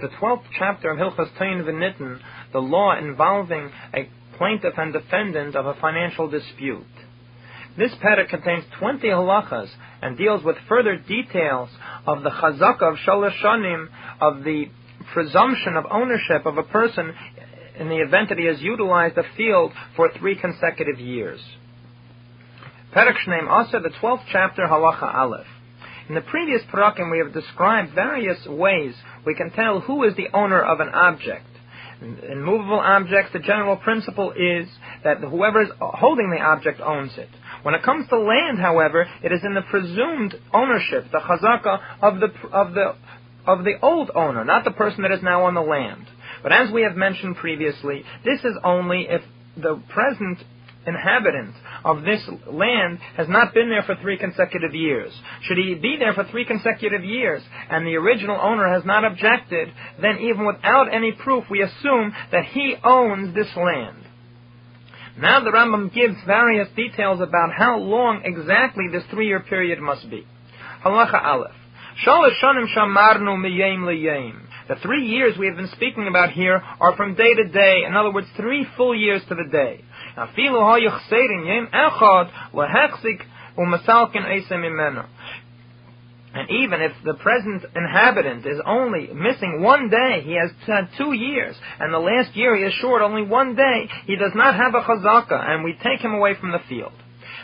the 12th chapter of Hilchas Tain V'Nitten, the law involving a plaintiff and defendant of a financial dispute. This parak contains 20 halachas and deals with further details of the chazaka of shalosh shanim, of the presumption of ownership of a person in the event that he has utilized a field for three consecutive years. Perek Shneim Asa, the 12th chapter, halacha aleph. In the previous parakim, we have described various ways we can tell who is the owner of an object. In movable objects, the general principle is that whoever is holding the object owns it. When it comes to land, however, it is in the presumed ownership, the chazaka of the of the of the old owner, not the person that is now on the land. But as we have mentioned previously, this is only if the present inhabitant of this land has not been there for three consecutive years. Should he be there for three consecutive years and the original owner has not objected, then even without any proof, we assume that he owns this land. Now the Rambam gives various details about how long exactly this three-year period must be. Halacha Aleph. The three years we have been speaking about here are from day to day. In other words, three full years to the day. And even if the present inhabitant is only missing one day, he has had two years, and the last year he is short only one day, he does not have a chazaka, and we take him away from the field.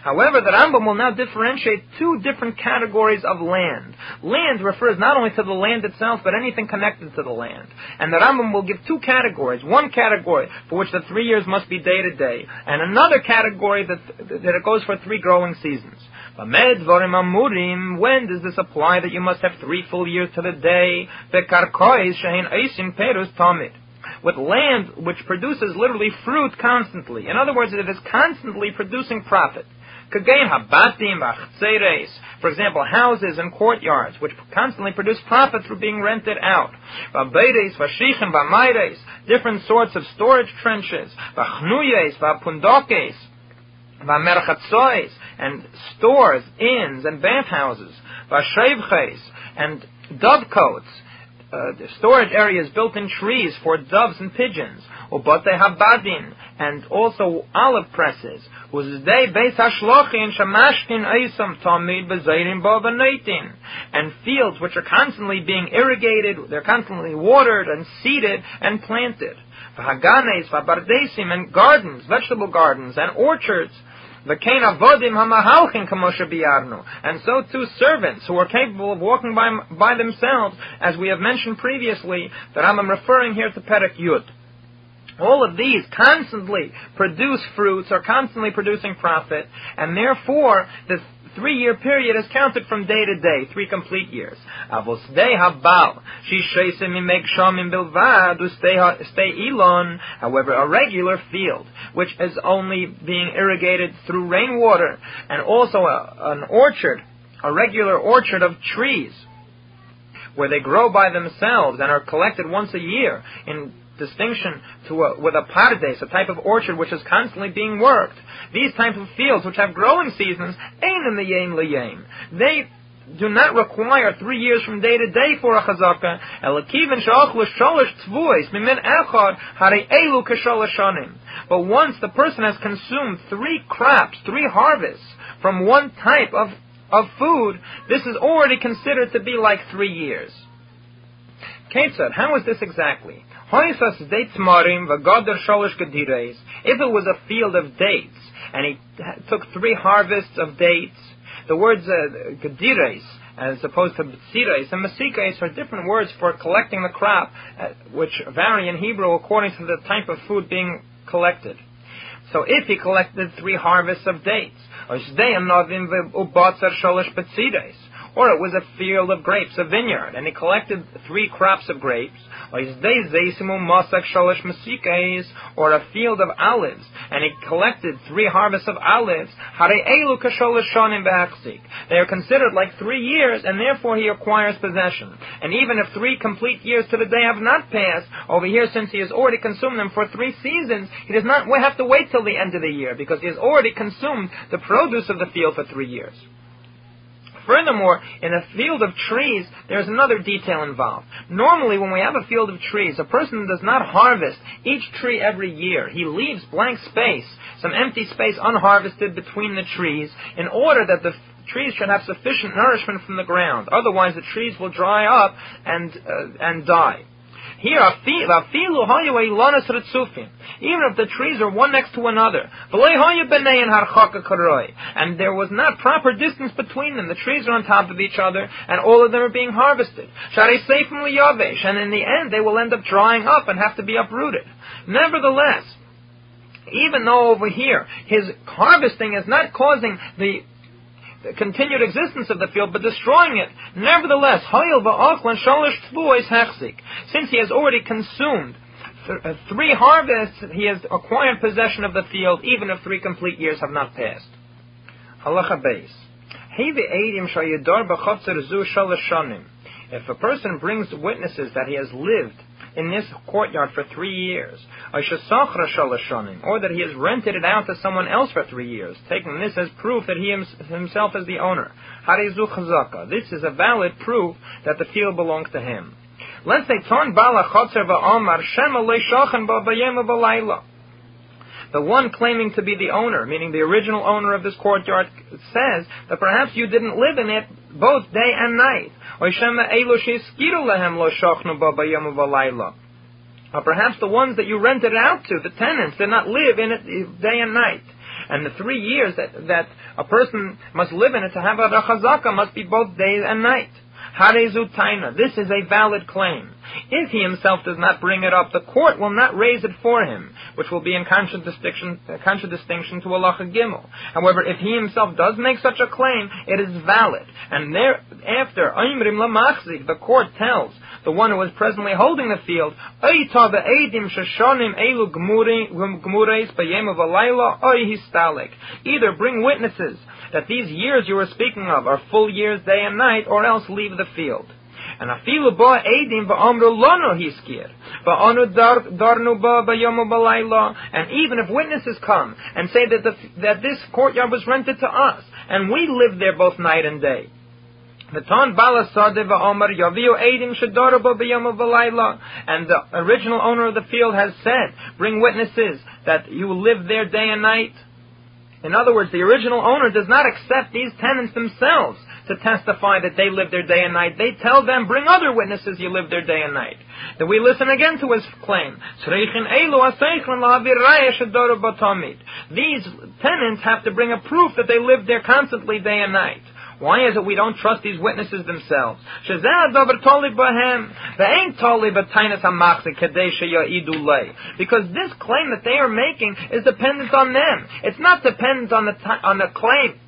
However, the Rambam will now differentiate two different categories of land. Land refers not only to the land itself, but anything connected to the land. And the Rambam will give two categories. One category for which the three years must be day to day, and another category that, that it goes for three growing seasons. When does this apply that you must have three full years to the day? with land which produces literally fruit constantly. In other words, it is constantly producing profit. For example, houses and courtyards, which constantly produce profit through being rented out. Different sorts of storage trenches. And stores, inns, and bathhouses. And dovecotes uh, storage areas built in trees for doves and pigeons, or bate habadin, and also olive presses, they beis hashlochim shamashkin eisam tamid bezayrim bavanatin, and fields which are constantly being irrigated, they're constantly watered and seeded and planted. V'haganes, v'bardesim, and gardens, vegetable gardens, and orchards, and so too servants who are capable of walking by, by themselves, as we have mentioned previously, that I'm referring here to Perek Yud. All of these constantly produce fruits, are constantly producing profit, and therefore the three year period is counted from day to day, three complete years. However, a regular field, which is only being irrigated through rainwater, and also a, an orchard, a regular orchard of trees, where they grow by themselves and are collected once a year in distinction to a, with a pardes, a type of orchard which is constantly being worked. These types of fields which have growing seasons, ain in the yain liyam. They do not require three years from day to day for a chazaka. But once the person has consumed three crops, three harvests from one type of, of food, this is already considered to be like three years. Ketzad, how is this exactly? If it was a field of dates, and he took three harvests of dates, the words uh, gedires, as opposed to b'tzirais and masikais are different words for collecting the crop, uh, which vary in Hebrew according to the type of food being collected. So if he collected three harvests of dates, or or it was a field of grapes, a vineyard, and he collected three crops of grapes, or a field of olives, and he collected three harvests of olives, they are considered like three years, and therefore he acquires possession. And even if three complete years to the day have not passed, over here since he has already consumed them for three seasons, he does not have to wait till the end of the year, because he has already consumed the produce of the field for three years. Furthermore, in a field of trees, there's another detail involved. Normally, when we have a field of trees, a person does not harvest each tree every year. He leaves blank space, some empty space unharvested between the trees, in order that the trees should have sufficient nourishment from the ground. Otherwise, the trees will dry up and, uh, and die. Here, a fee lana sritsufi. even if the trees are one next to another, and there was not proper distance between them, the trees are on top of each other, and all of them are being harvested. And in the end, they will end up drying up and have to be uprooted. Nevertheless, even though over here his harvesting is not causing the continued existence of the field, but destroying it. Nevertheless, since he has already consumed uh, three harvests, he has acquired possession of the field, even if three complete years have not passed. Halacha beis. If a person brings witnesses that he has lived in this courtyard for three years, or that he has rented it out to someone else for three years, taking this as proof that he himself is the owner. This is a valid proof that the field belongs to him. Let's say Ton Bala the one claiming to be the owner, meaning the original owner of this courtyard, says that perhaps you didn't live in it both day and night. Or perhaps the ones that you rented it out to, the tenants, did not live in it day and night. And the three years that, that a person must live in it to have a chazaka must be both day and night. Taina. This is a valid claim. If he himself does not bring it up, the court will not raise it for him, which will be in contradistinction, contradistinction to Allah Gimel. However, if he himself does make such a claim, it is valid. And thereafter, Aymrim Lamachzik, the court tells the one who is presently holding the field, Either bring witnesses that these years you are speaking of are full years day and night, or else leave the field. And afilu ba edim va'amru lono hiskir. Va'anu darnu ba bayomu balayla. And even if witnesses come and say that, the, that this courtyard was rented to us, and we lived there both night and day. And the original owner of the field has said, bring witnesses that you live there day and night. In other words, the original owner does not accept these tenants themselves to testify that they live there day and night. They tell them, bring other witnesses you live there day and night. Then we listen again to his claim. These tenants have to bring a proof that they live there constantly day and night. Why is it we don't trust these witnesses themselves? Because this claim that they are making is dependent on them. It's not dependent on the, on the claim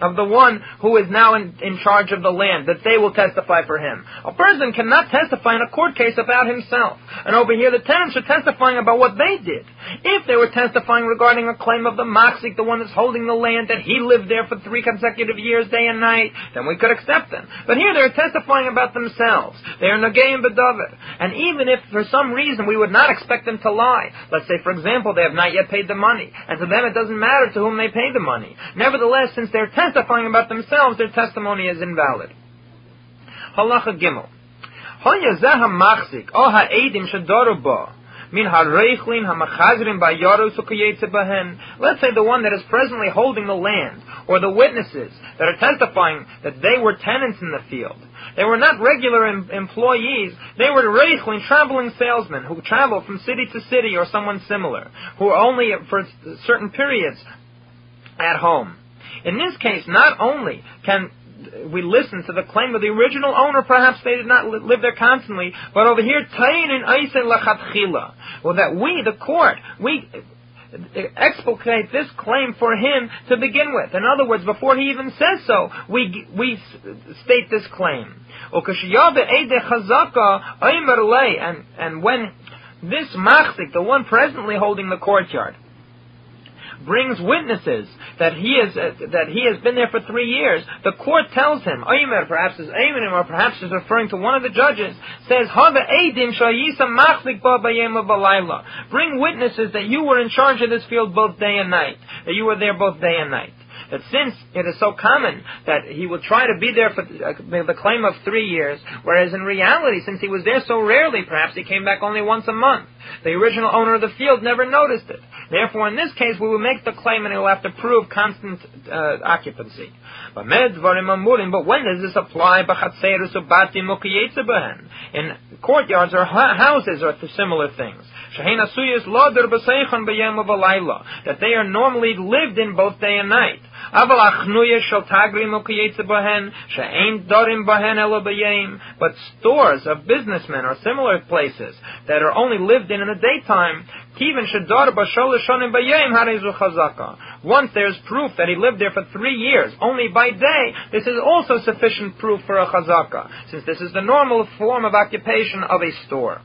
of the one who is now in, in charge of the land, that they will testify for him. A person cannot testify in a court case about himself. And over here the tenants are testifying about what they did. If they were testifying regarding a claim of the Machzik, the one that's holding the land, that he lived there for three consecutive years, day and night, then we could accept them. But here they're testifying about themselves. They are Nagayim Bedavid. And even if for some reason we would not expect them to lie, let's say for example they have not yet paid the money, and to them it doesn't matter to whom they pay the money. Nevertheless, since they're testifying about themselves, their testimony is invalid. Halacha Gimel. Hanya machzik, o ha'edim shadoru ba. Min hareichlin hamachazrin bayaru bahen. Let's say the one that is presently holding the land, or the witnesses that are testifying that they were tenants in the field. They were not regular em- employees. They were reichlin, traveling salesmen who travel from city to city or someone similar, who are only for certain periods at home. In this case, not only can we listen to the claim of the original owner, perhaps they did not live there constantly, but over here, tayin and aisen lachatchila. Well, that we, the court, we explicate this claim for him to begin with. In other words, before he even says so, we, we state this claim. And, and when this machzik, the one presently holding the courtyard, brings witnesses that he is uh, that he has been there for three years, the court tells him, Aymer, perhaps is Aymer, or perhaps is referring to one of the judges, says, Bring witnesses that you were in charge of this field both day and night, that you were there both day and night. That since it is so common that he would try to be there for uh, the claim of three years, whereas in reality, since he was there so rarely, perhaps he came back only once a month, the original owner of the field never noticed it. Therefore, in this case, we will make the claim and he will have to prove constant uh, occupancy. But when does this apply? In courtyards or houses or similar things. That they are normally lived in both day and night. But stores of businessmen or similar places that are only lived in in the daytime, once there's proof that he lived there for three years, only by day, this is also sufficient proof for a chazaka, since this is the normal form of occupation of a store.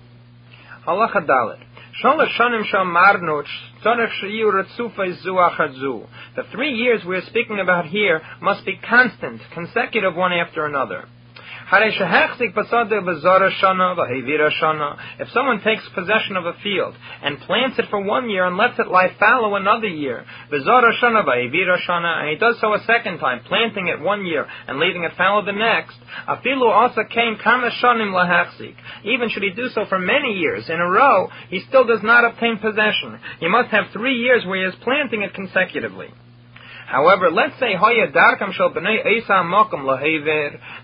Halacha Dalet. The three years we're speaking about here must be constant, consecutive one after another. If someone takes possession of a field and plants it for one year and lets it lie fallow another year, and he does so a second time, planting it one year and leaving it fallow the next, even should he do so for many years in a row, he still does not obtain possession. He must have three years where he is planting it consecutively. However, let's say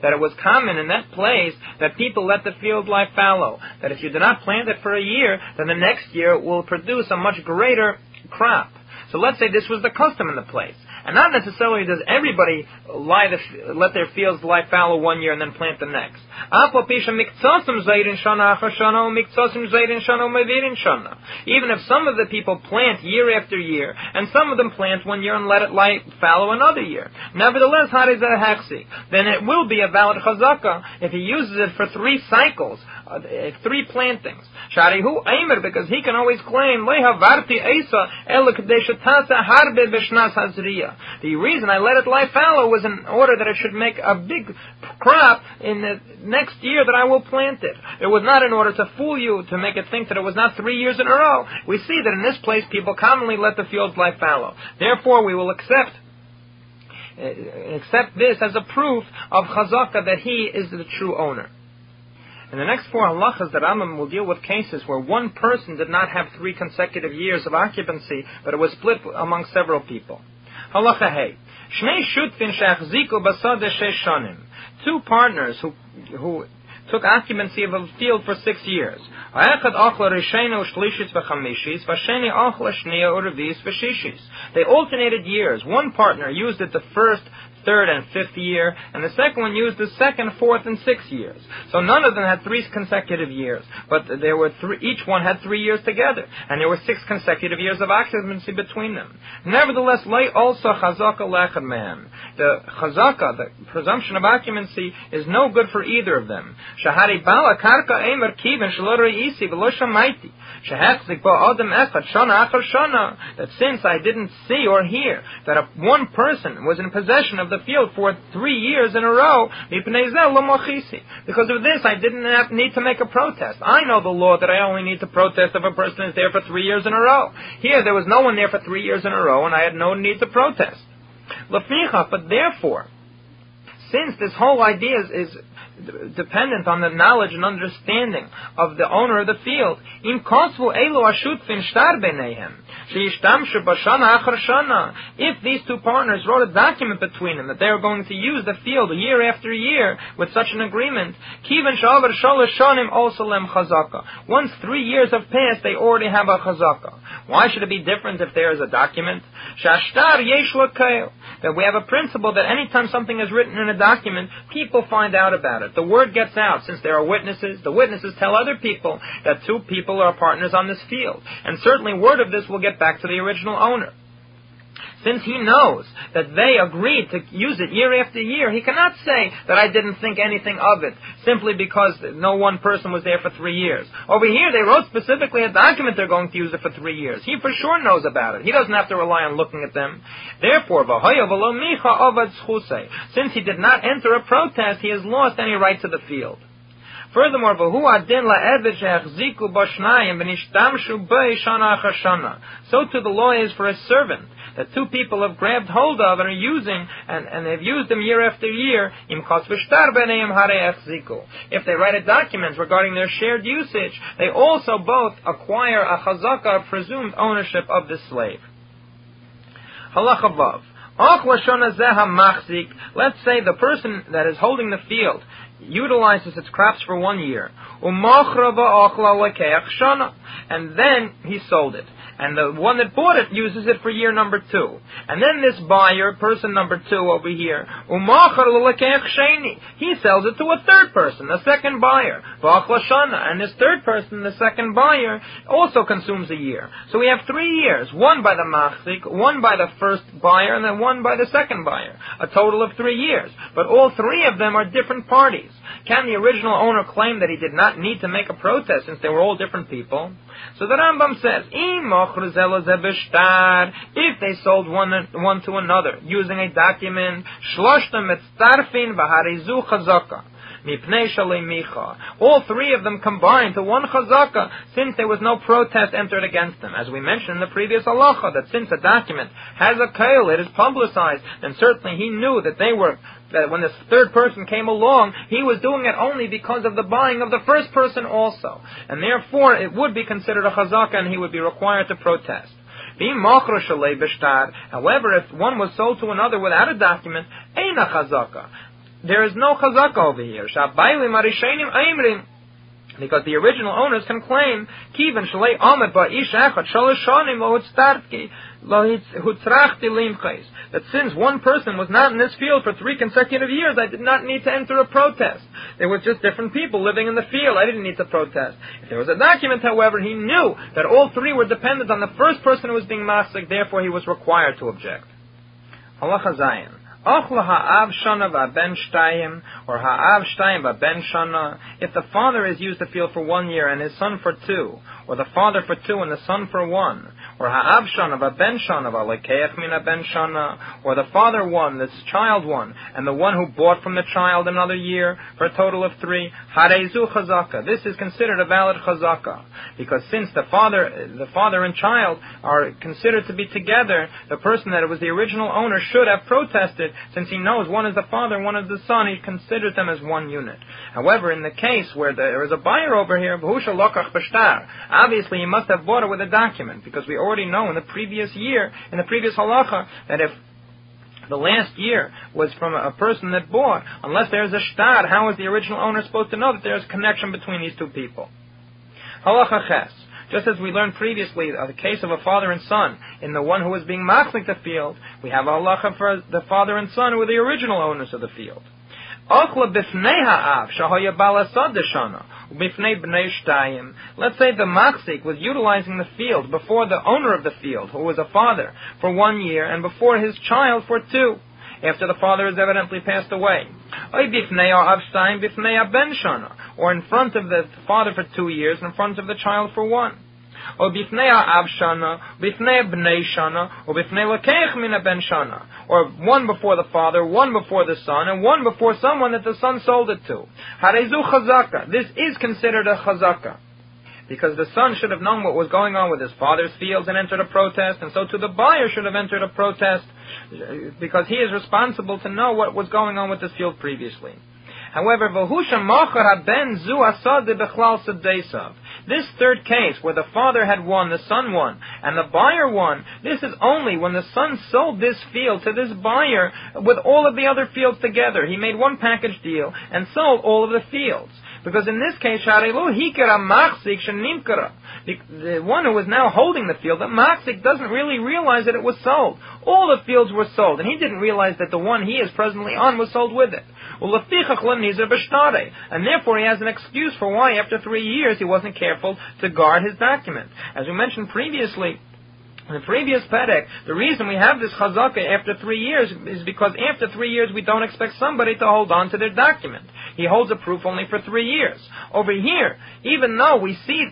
that it was common in that place that people let the field lie fallow. That if you do not plant it for a year, then the next year it will produce a much greater crop. So let's say this was the custom in the place. And not necessarily does everybody the, let their fields lie fallow one year and then plant the next. Even if some of the people plant year after year, and some of them plant one year and let it lie fallow another year. Nevertheless, then it will be a valid chazaka if he uses it for three cycles uh, three plantings. Sharihu Aimer, because he can always claim, The reason I let it lie fallow was in order that it should make a big crop in the next year that I will plant it. It was not in order to fool you, to make it think that it was not three years in a row. We see that in this place people commonly let the fields lie fallow. Therefore, we will accept uh, accept this as a proof of chazaka that he is the true owner. In the next four halachas, the Rambam will deal with cases where one person did not have three consecutive years of occupancy, but it was split among several people. Halacha hey. Shnei shutvin shachziku basada shanim. Two partners who, who took occupancy of a field for six years. They alternated years. One partner used it the first third and fifth year, and the second one used the second, fourth, and sixth years. So none of them had three consecutive years, but there were three, each one had three years together, and there were six consecutive years of occupancy between them. Nevertheless, lay also chazaka lechad man. The chazaka, the presumption of occupancy, is no good for either of them. Shahari bala karka emer kivin isi shamaiti. That since I didn't see or hear that a, one person was in possession of the field for three years in a row, because of this I didn't have, need to make a protest. I know the law that I only need to protest if a person is there for three years in a row. Here there was no one there for three years in a row and I had no need to protest. But therefore, since this whole idea is, is dependent on the knowledge and understanding of the owner of the field. If these two partners wrote a document between them that they are going to use the field year after year with such an agreement, once three years have passed, they already have a chazaka. Why should it be different if there is a document? That we have a principle that anytime something is written in a document, people find out about it. The word gets out. Since there are witnesses, the witnesses tell other people that two people are partners on this field. And certainly word of this will get back to the original owner. Since he knows that they agreed to use it year after year, he cannot say that I didn't think anything of it simply because no one person was there for three years. Over here, they wrote specifically a document they're going to use it for three years. He for sure knows about it. He doesn't have to rely on looking at them. Therefore, since he did not enter a protest, he has lost any right to the field. Furthermore. So too the law is for a servant that two people have grabbed hold of and are using, and, and they've used them year after year, if they write a document regarding their shared usage, they also both acquire a chazaka, presumed ownership of the slave. Halacha vav. Let's say the person that is holding the field utilizes its crops for one year. And then he sold it and the one that bought it uses it for year number two. And then this buyer, person number two over here, he sells it to a third person, the second buyer, and this third person, the second buyer, also consumes a year. So we have three years, one by the machzik, one by the first buyer, and then one by the second buyer. A total of three years. But all three of them are different parties. Can the original owner claim that he did not need to make a protest since they were all different people? So the Rambam says, if they sold one, one to another using a document. All three of them combined to one chazaka, since there was no protest entered against them. As we mentioned in the previous halacha, that since a document has a kail, it is publicized, and certainly he knew that they were that when this third person came along, he was doing it only because of the buying of the first person also. And therefore, it would be considered a chazaka and he would be required to protest. However, if one was sold to another without a document, ain't a chazaka. There is no chazaka over here. Because the original owners can claim, Kivan shalei amet ba ish echad shalosh shanim lo that since one person was not in this field for three consecutive years, I did not need to enter a protest. There was just different people living in the field. I didn't need to protest. If there was a document, however, he knew that all three were dependent on the first person who was being machzik, therefore he was required to object. Halacha. Ochla ha'av shana va'ben shtayim, or ha'av shtayim va'ben shana, if the father is used the field for one year and his son for two, or the father for two and the son for one, or ha'av shana va'ben shana va'lekeach mina ben shana, or the father one, this child one, and the one who bought from the child another year for a total of three, harezu chazaka. This is considered a valid chazaka, because since the father, the father and child are considered to be together, the person that was the original owner should have protested, since he knows one is the father, one is the son, he considers them as one unit. However, in the case where there is a buyer over here, obviously he must have bought it with a document, because we already know in the previous year, in the previous halacha, that if the last year was from a person that bought, unless there's a shtar, how is the original owner supposed to know that there's a connection between these two people? Halacha ches. Just as we learned previously, uh, the case of a father and son, in the one who was being machzik the field, we have halacha for the father and son who were the original owners of the field. Let's say the machzik was utilizing the field before the owner of the field, who was a father, for one year, and before his child for two, after the father has evidently passed away. Or in front of the father for two years, in front of the child for one or bifnei ha'av bifnei bnei shana, or bifnei lakeich min ben shana, or one before the father, one before the son, and one before someone that the son sold it to. Chazaka. This is considered a chazaka. Because the son should have known what was going on with his father's fields and entered a protest, and so too the buyer should have entered a protest, because he is responsible to know what was going on with this field previously. However. This third case, where the father had won, the son won, and the buyer won, this is only when the son sold this field to this buyer with all of the other fields together. He made one package deal and sold all of the fields. Because in this case, the one who was now holding the field, the machzik doesn't really realize that it was sold. All the fields were sold, and he didn't realize that the one he is presently on was sold with it. And therefore he has an excuse for why after three years he wasn't careful to guard his document. As we mentioned previously, in the previous Perek, the reason we have this chazaka after three years is because after three years we don't expect somebody to hold on to their document. He holds a proof only for three years. Over here, even though we see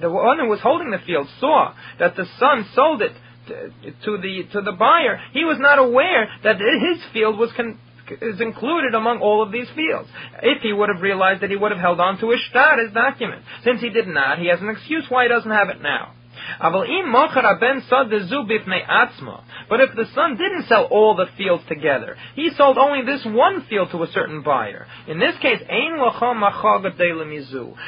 the one who was holding the field saw that the son sold it to the to the buyer, he was not aware that his field was con- is included among all of these fields. If he would have realized that he would have held on to his shtar, his document. Since he did not, he has an excuse why he doesn't have it now. But if the son didn't sell all the fields together, he sold only this one field to a certain buyer. In this case,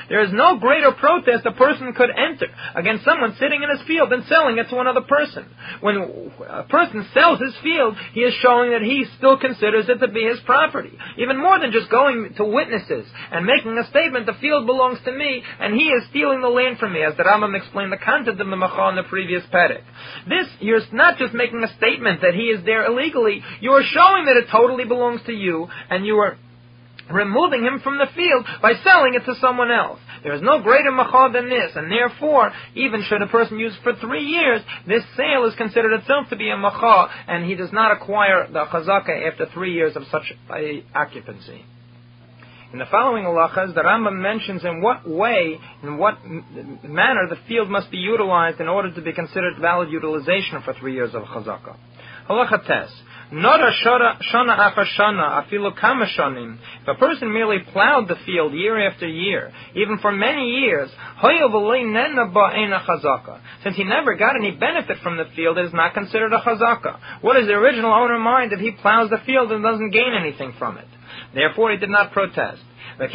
there is no greater protest a person could enter against someone sitting in his field and selling it to another person. When a person sells his field, he is showing that he still considers it to be his property. Even more than just going to witnesses and making a statement, the field belongs to me, and he is stealing the land from me, as the Rambam explained the content of the Macha in the previous Perek. This, you're not just making a statement that he is there illegally, you are showing that it totally belongs to you, and you are removing him from the field by selling it to someone else. There is no greater macha than this, and therefore, even should a person use it for three years, this sale is considered itself to be a macha, and he does not acquire the chazaka after three years of such a occupancy. In the following halachas, the Rambam mentions in what way, in what manner the field must be utilized in order to be considered valid utilization for three years of chazaka. Halacha tes. A shana after shana, afilu kama shanim. If a person merely plowed the field year after year, even for many years, since he never got any benefit from the field, it is not considered a chazaka. What does the original owner mind if he plows the field and doesn't gain anything from it? Therefore, he did not protest. And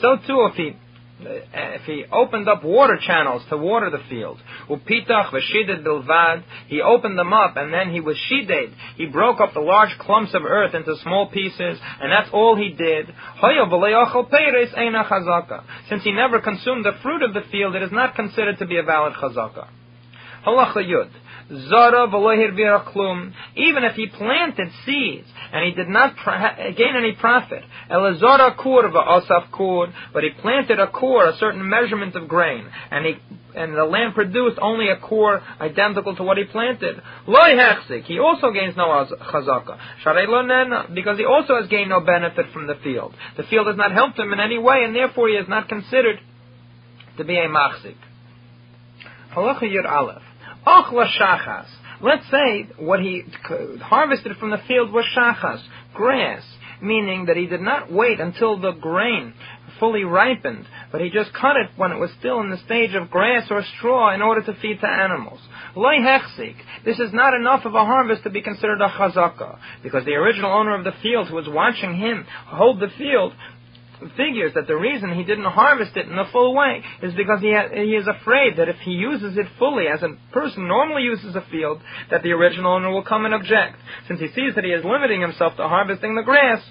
so too, if he if he opened up water channels to water the field, upitach he opened them up and then he was shided. He broke up the large clumps of earth into small pieces, and that's all he did. Since he never consumed the fruit of the field, it is not considered to be a valid chazaka. Halacha. Zara klum. Even if he planted seeds and he did not gain any profit, elazara kurva asaf kur, but he planted a kur, a certain measurement of grain, and he and the land produced only a kur identical to what he planted. Loi hechzik, he also gains no chazaka. Sharei lo because he also has gained no benefit from the field. The field has not helped him in any way, and therefore he is not considered to be a machzik. Halacha Yud Aleph. Shachas. Let's say what he harvested from the field was shachas, grass, meaning that he did not wait until the grain fully ripened, but he just cut it when it was still in the stage of grass or straw in order to feed to animals. Loi hechzik. This is not enough of a harvest to be considered a chazaka, because the original owner of the field who was watching him hold the field figures that the reason he didn't harvest it in a full way is because he, ha- he is afraid that if he uses it fully, as a person normally uses a field, that the original owner will come and object. Since he sees that he is limiting himself to harvesting the grass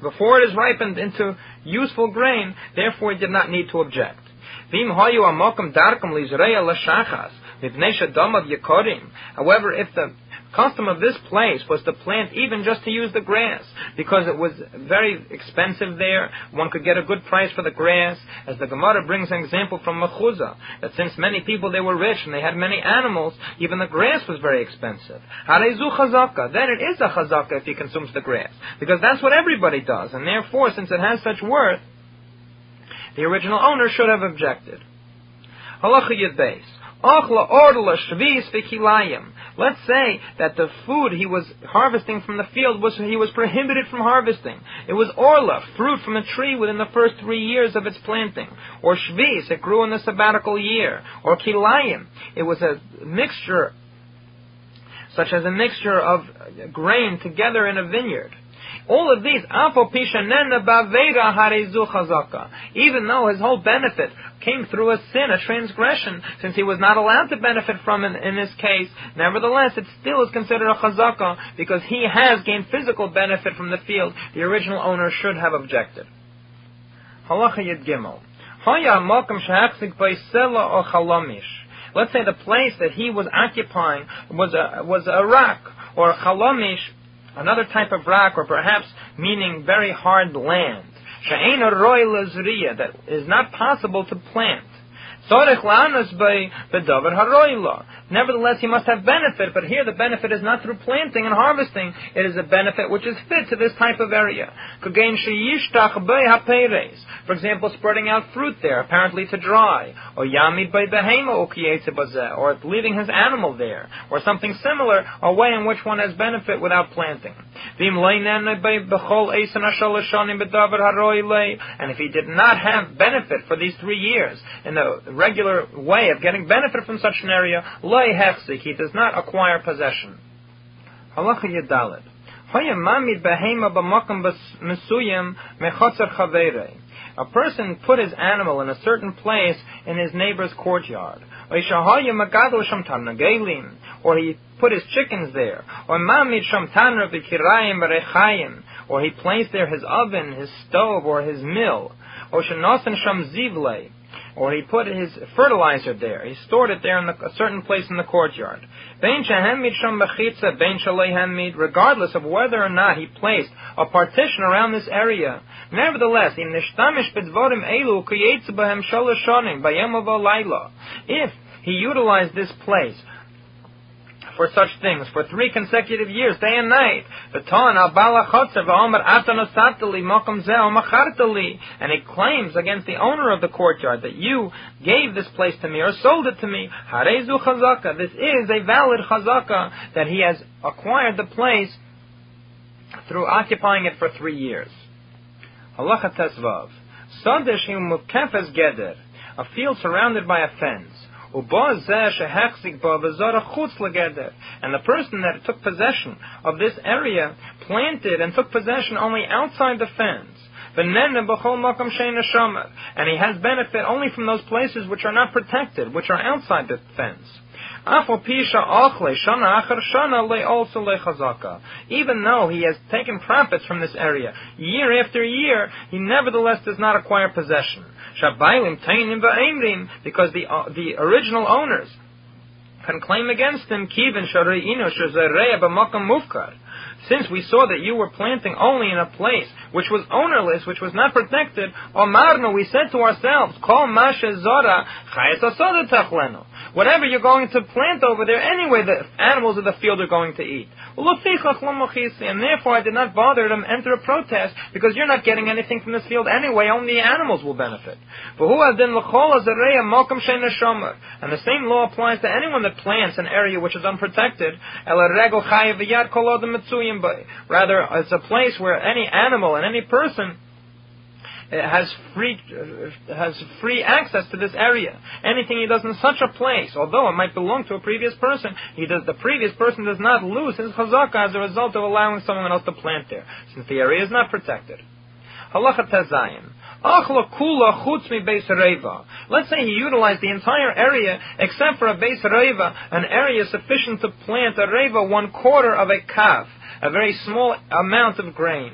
before it is ripened into useful grain, therefore he did not need to object. However, if the custom of this place was to plant even just to use the grass because it was very expensive there. One could get a good price for the grass. As the Gemara brings an example from Machuza, that since many people they were rich and they had many animals, even the grass was very expensive. Harezu chazaka. Then it is a chazaka if he consumes the grass. Because that's what everybody does. And therefore, since it has such worth, the original owner should have objected. Halacha Yud. Let's say that the food he was harvesting from the field was he was prohibited from harvesting. It was orla, fruit from a tree within the first three years of its planting, or shvis, it grew in the sabbatical year, or kilayim, it was a mixture, such as a mixture of grain together in a vineyard. All of these, even though his whole benefit came through a sin, a transgression, since he was not allowed to benefit from it in this case, nevertheless, it still is considered a chazaka because he has gained physical benefit from the field. The original owner should have objected. Halacha Yud Gimel. Let's say the place that he was occupying was a, was a rock or a chalamish, another type of rock, or perhaps meaning very hard land that is not possible to plant. Nevertheless, he must have benefit, but here the benefit is not through planting and harvesting. It is a benefit which is fit to this type of area. For example, spreading out fruit there, apparently to dry, or or leaving his animal there, or something similar, a way in which one has benefit without planting. And if he did not have benefit for these three years in the regular way of getting benefit from such an area, he does not acquire possession. Halacha Yadalit. A person put his animal in a certain place in his neighbor's courtyard. Or he put his chickens there. Or he placed there his oven, his stove, or his mill. Or or he put his fertilizer there. He stored it there in the, a certain place in the courtyard. Regardless of whether or not he placed a partition around this area, nevertheless, if he utilized this place for such things for three consecutive years, day and night. And he claims against the owner of the courtyard that you gave this place to me or sold it to me. This is a valid chazaka that he has acquired the place through occupying it for three years. Halacha Tesvav. Sadesh geder. A field surrounded by a fence. And the person that took possession of this area planted and took possession only outside the fence. And he has benefit only from those places which are not protected, which are outside the fence. Even though he has taken profits from this area year after year, he nevertheless does not acquire possession. Because the, uh, the original owners can claim against him, Since we saw that you were planting only in a place which was ownerless, which was not protected, Omarno, we said to ourselves, Kol Masha Zora, Whatever you're going to plant over there, anyway, the animals of the field are going to eat. And therefore I did not bother to enter a protest because you're not getting anything from this field anyway, only animals will benefit. And the same law applies to anyone that plants an area which is unprotected. Rather, it's a place where any animal and any person uh, has free uh, has free access to this area. Anything he does in such a place, although it might belong to a previous person, he does the previous person does not lose his chazaka as a result of allowing someone else to plant there, since the area is not protected. Halacha Tazayin. Let's say he utilized the entire area except for a beis reva, an area sufficient to plant a reva one quarter of a kav, a very small amount of grain.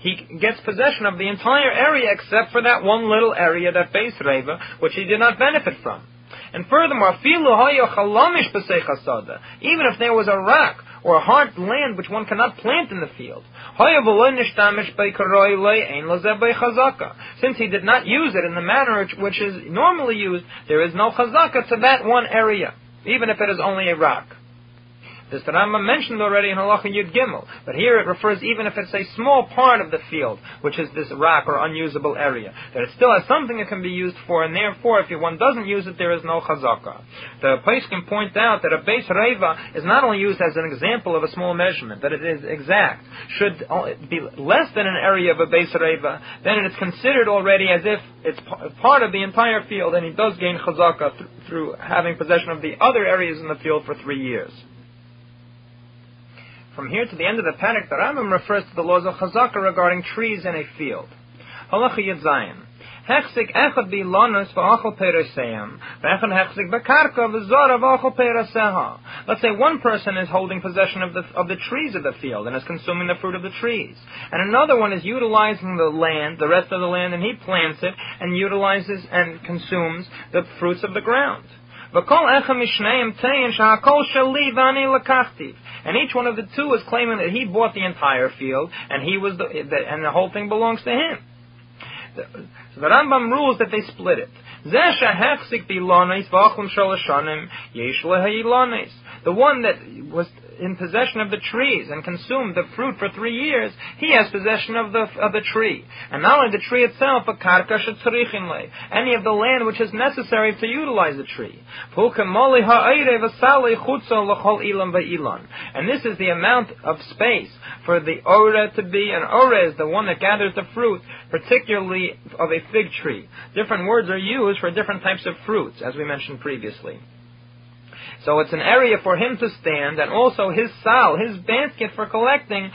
He gets possession of the entire area except for that one little area, that beis reva, which he did not benefit from. And furthermore, even if there was a rock or a hard land which one cannot plant in the field, since he did not use it in the manner which is normally used, there is no chazaka to that one area, even if it is only a rock. This the Rambam mentioned already in Halacha Yud Gimel, but here it refers even if it's a small part of the field, which is this rock or unusable area, that it still has something it can be used for, and therefore, if one doesn't use it, there is no chazaka. The place can point out that a beis reva is not only used as an example of a small measurement, that it is exact. Should be less than an area of a beis reva, then it is considered already as if it's part of the entire field, and he does gain chazaka th- through having possession of the other areas in the field for three years. From here to the end of the Parak, the Rambam refers to the laws of Chazaka regarding trees in a field. Halacha. Hechzik echad bi lonus v'achol v'echad hechzik bekarka v'zora v'achol pereseha. Let's say one person is holding possession of the, of the trees of the field and is consuming the fruit of the trees. And another one is utilizing the land, the rest of the land, and he plants it and utilizes and consumes the fruits of the ground. And each one of the two is claiming that he bought the entire field and he was the, and the whole thing belongs to him. So the Rambam rules that they split it. The one that was in possession of the trees and consumed the fruit for three years, he has possession of the of the tree. And not only the tree itself, but karka any of the land which is necessary to utilize the tree. And this is the amount of space for the ora to be, and ora is the one that gathers the fruit, particularly of a fig tree. Different words are used for different types of fruits, as we mentioned previously. So it's an area for him to stand, and also his sal, his basket for collecting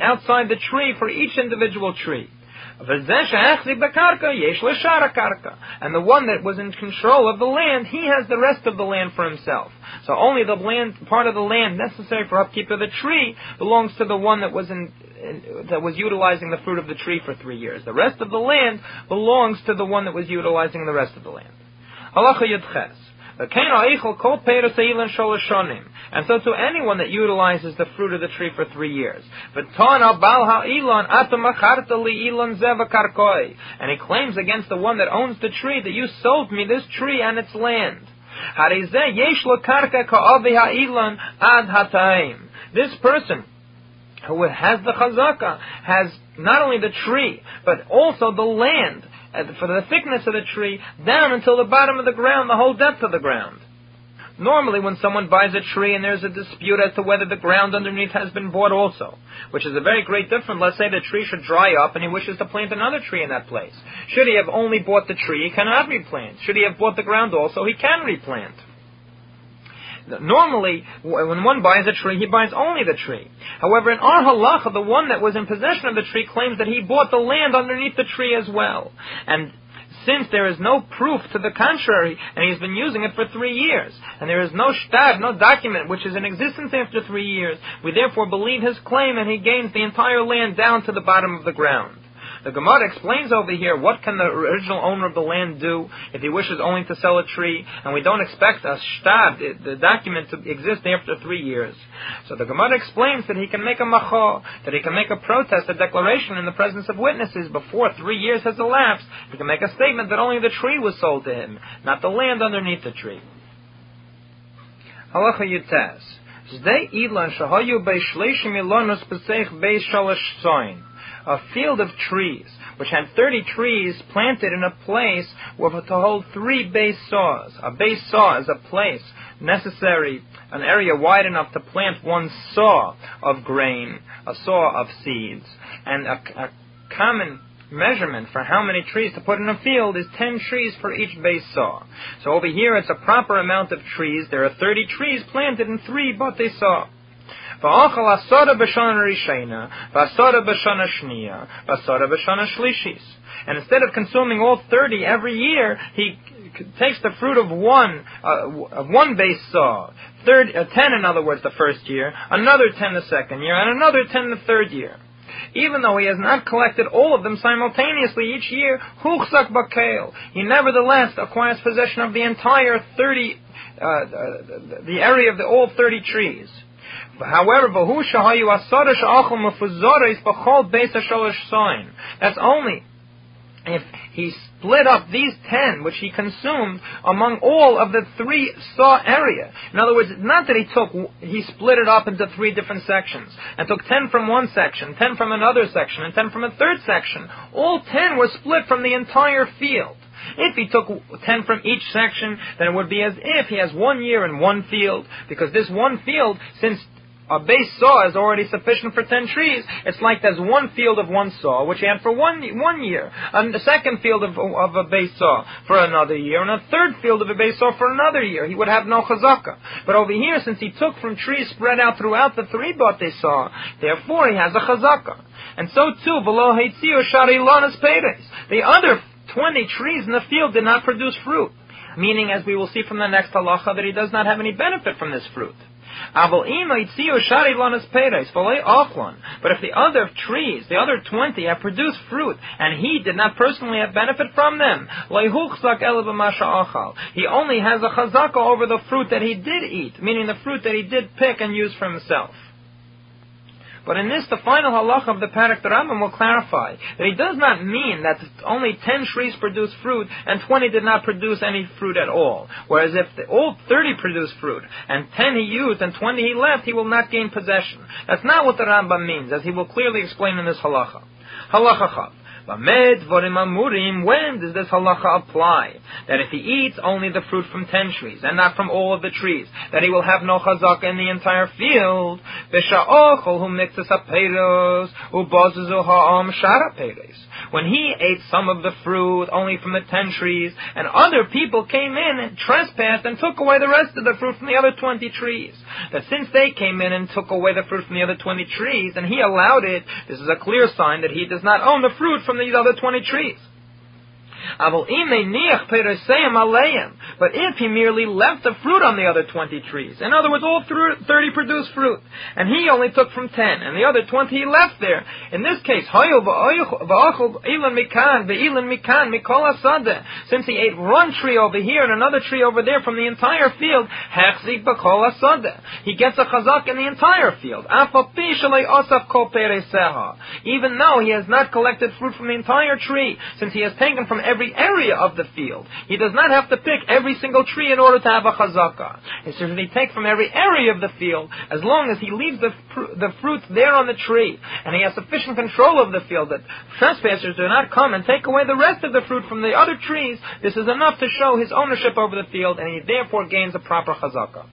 outside the tree for each individual tree. And the one that was in control of the land, he has the rest of the land for himself. So only the land, part of the land necessary for upkeep of the tree belongs to the one that was in, that was utilizing the fruit of the tree for three years. The rest of the land belongs to the one that was utilizing the rest of the land. Halacha Yudches. And so to anyone that utilizes the fruit of the tree for three years. And he claims against the one that owns the tree that you sold me this tree and its land. This person who has the chazaka has not only the tree, but also the land Uh, for the thickness of the tree down until the bottom of the ground, the whole depth of the ground. Normally, when someone buys a tree and there's a dispute as to whether the ground underneath has been bought also, which is a very great difference. Let's say the tree should dry up and he wishes to plant another tree in that place. Should he have only bought the tree, he cannot replant. Should he have bought the ground also, he can replant. Normally, when one buys a tree, he buys only the tree. However, in our halacha, the one that was in possession of the tree claims that he bought the land underneath the tree as well. And since there is no proof to the contrary, and he's been using it for three years, and there is no shtar, no document which is in existence after three years, we therefore believe his claim and he gains the entire land down to the bottom of the ground. The Gemara explains over here what can the original owner of the land do if he wishes only to sell a tree, and we don't expect a shtar, the, document, to exist after three years. So the Gemara explains that he can make a macho, that he can make a protest, a declaration in the presence of witnesses before three years has elapsed. He can make a statement that only the tree was sold to him, not the land underneath the tree. Halacha Yutaz. Zdei shalosh soin a field of trees, which had 30 trees planted in a place where to hold three base saws. A beis sa'ah is a place necessary, an area wide enough to plant one saw of grain, a saw of seeds, and a, a common measurement for how many trees to put in a field is 10 trees for each beis sa'ah. So over here it's a proper amount of trees. There are 30 trees planted in three but they saw. V'achal asara b'shana rishena, v'asara b'shana v'asara b'shana shlishis. And instead of consuming all 30 every year, he takes the fruit of one, uh, of one beis sa'ah, third, uh, 10 in other words the first year, another 10 the second year, and another 10 the third year. Even though he has not collected all of them simultaneously each year, huchzak bakel, he nevertheless acquires possession of the entire 30, uh, the area of the all 30 trees. However, Bahushahayu was achum mufuzora is Bahal Besashoshine. that's only if he split up these ten, which he consumed, among all of the three saw area. In other words, not that he took, he split it up into three different sections, and took ten from one section, ten from another section, and ten from a third section. All ten were split from the entire field. If he took ten from each section, then it would be as if he has one year in one field, because this one field, since a beis sa'ah is already sufficient for ten trees. It's like there's one field of one saw, which he had for one one year, and the second field of, of a beis sa'ah for another year, and a third field of a beis sa'ah for another year. He would have no chazaka. But over here, since he took from trees spread out throughout the three they saw, therefore he has a chazaka. And so too, below Heitzio Shari Lanas Peres. The other twenty trees in the field did not produce fruit. Meaning, as we will see from the next halacha, that he does not have any benefit from this fruit. But if the other trees, the other 20, have produced fruit, and he did not personally have benefit from them, he only has a chazaka over the fruit that he did eat, meaning the fruit that he did pick and use for himself. But in this, the final halacha of the perek, the Rambam will clarify that he does not mean that only 10 trees produce fruit and 20 did not produce any fruit at all. Whereas if the, all 30 produce fruit and 10 he used and 20 he left, he will not gain possession. That's not what the Rambam means, as he will clearly explain in this halacha. Halacha. When does this halacha apply? That if he eats only the fruit from ten trees and not from all of the trees, that he will have no chazaka in the entire field. When he ate some of the fruit only from the ten trees, and other people came in and trespassed and took away the rest of the fruit from the other twenty trees, that since they came in and took away the fruit from the other twenty trees, and he allowed it, this is a clear sign that he does not own the fruit from these other twenty trees. But if he merely left the fruit on the other 20 trees, in other words, all 30 produced fruit, and he only took from 10, and the other 20 he left there, in this case, since he ate one tree over here and another tree over there from the entire field, he gets a chazak in the entire field, even though he has not collected fruit from the entire tree, since he has taken from every area of the field. He does not have to pick every single tree in order to have a chazaka. It's just he take from every area of the field, as long as he leaves the, the fruit there on the tree, and he has sufficient control of the field that trespassers do not come and take away the rest of the fruit from the other trees, this is enough to show his ownership over the field, and he therefore gains a proper chazaka.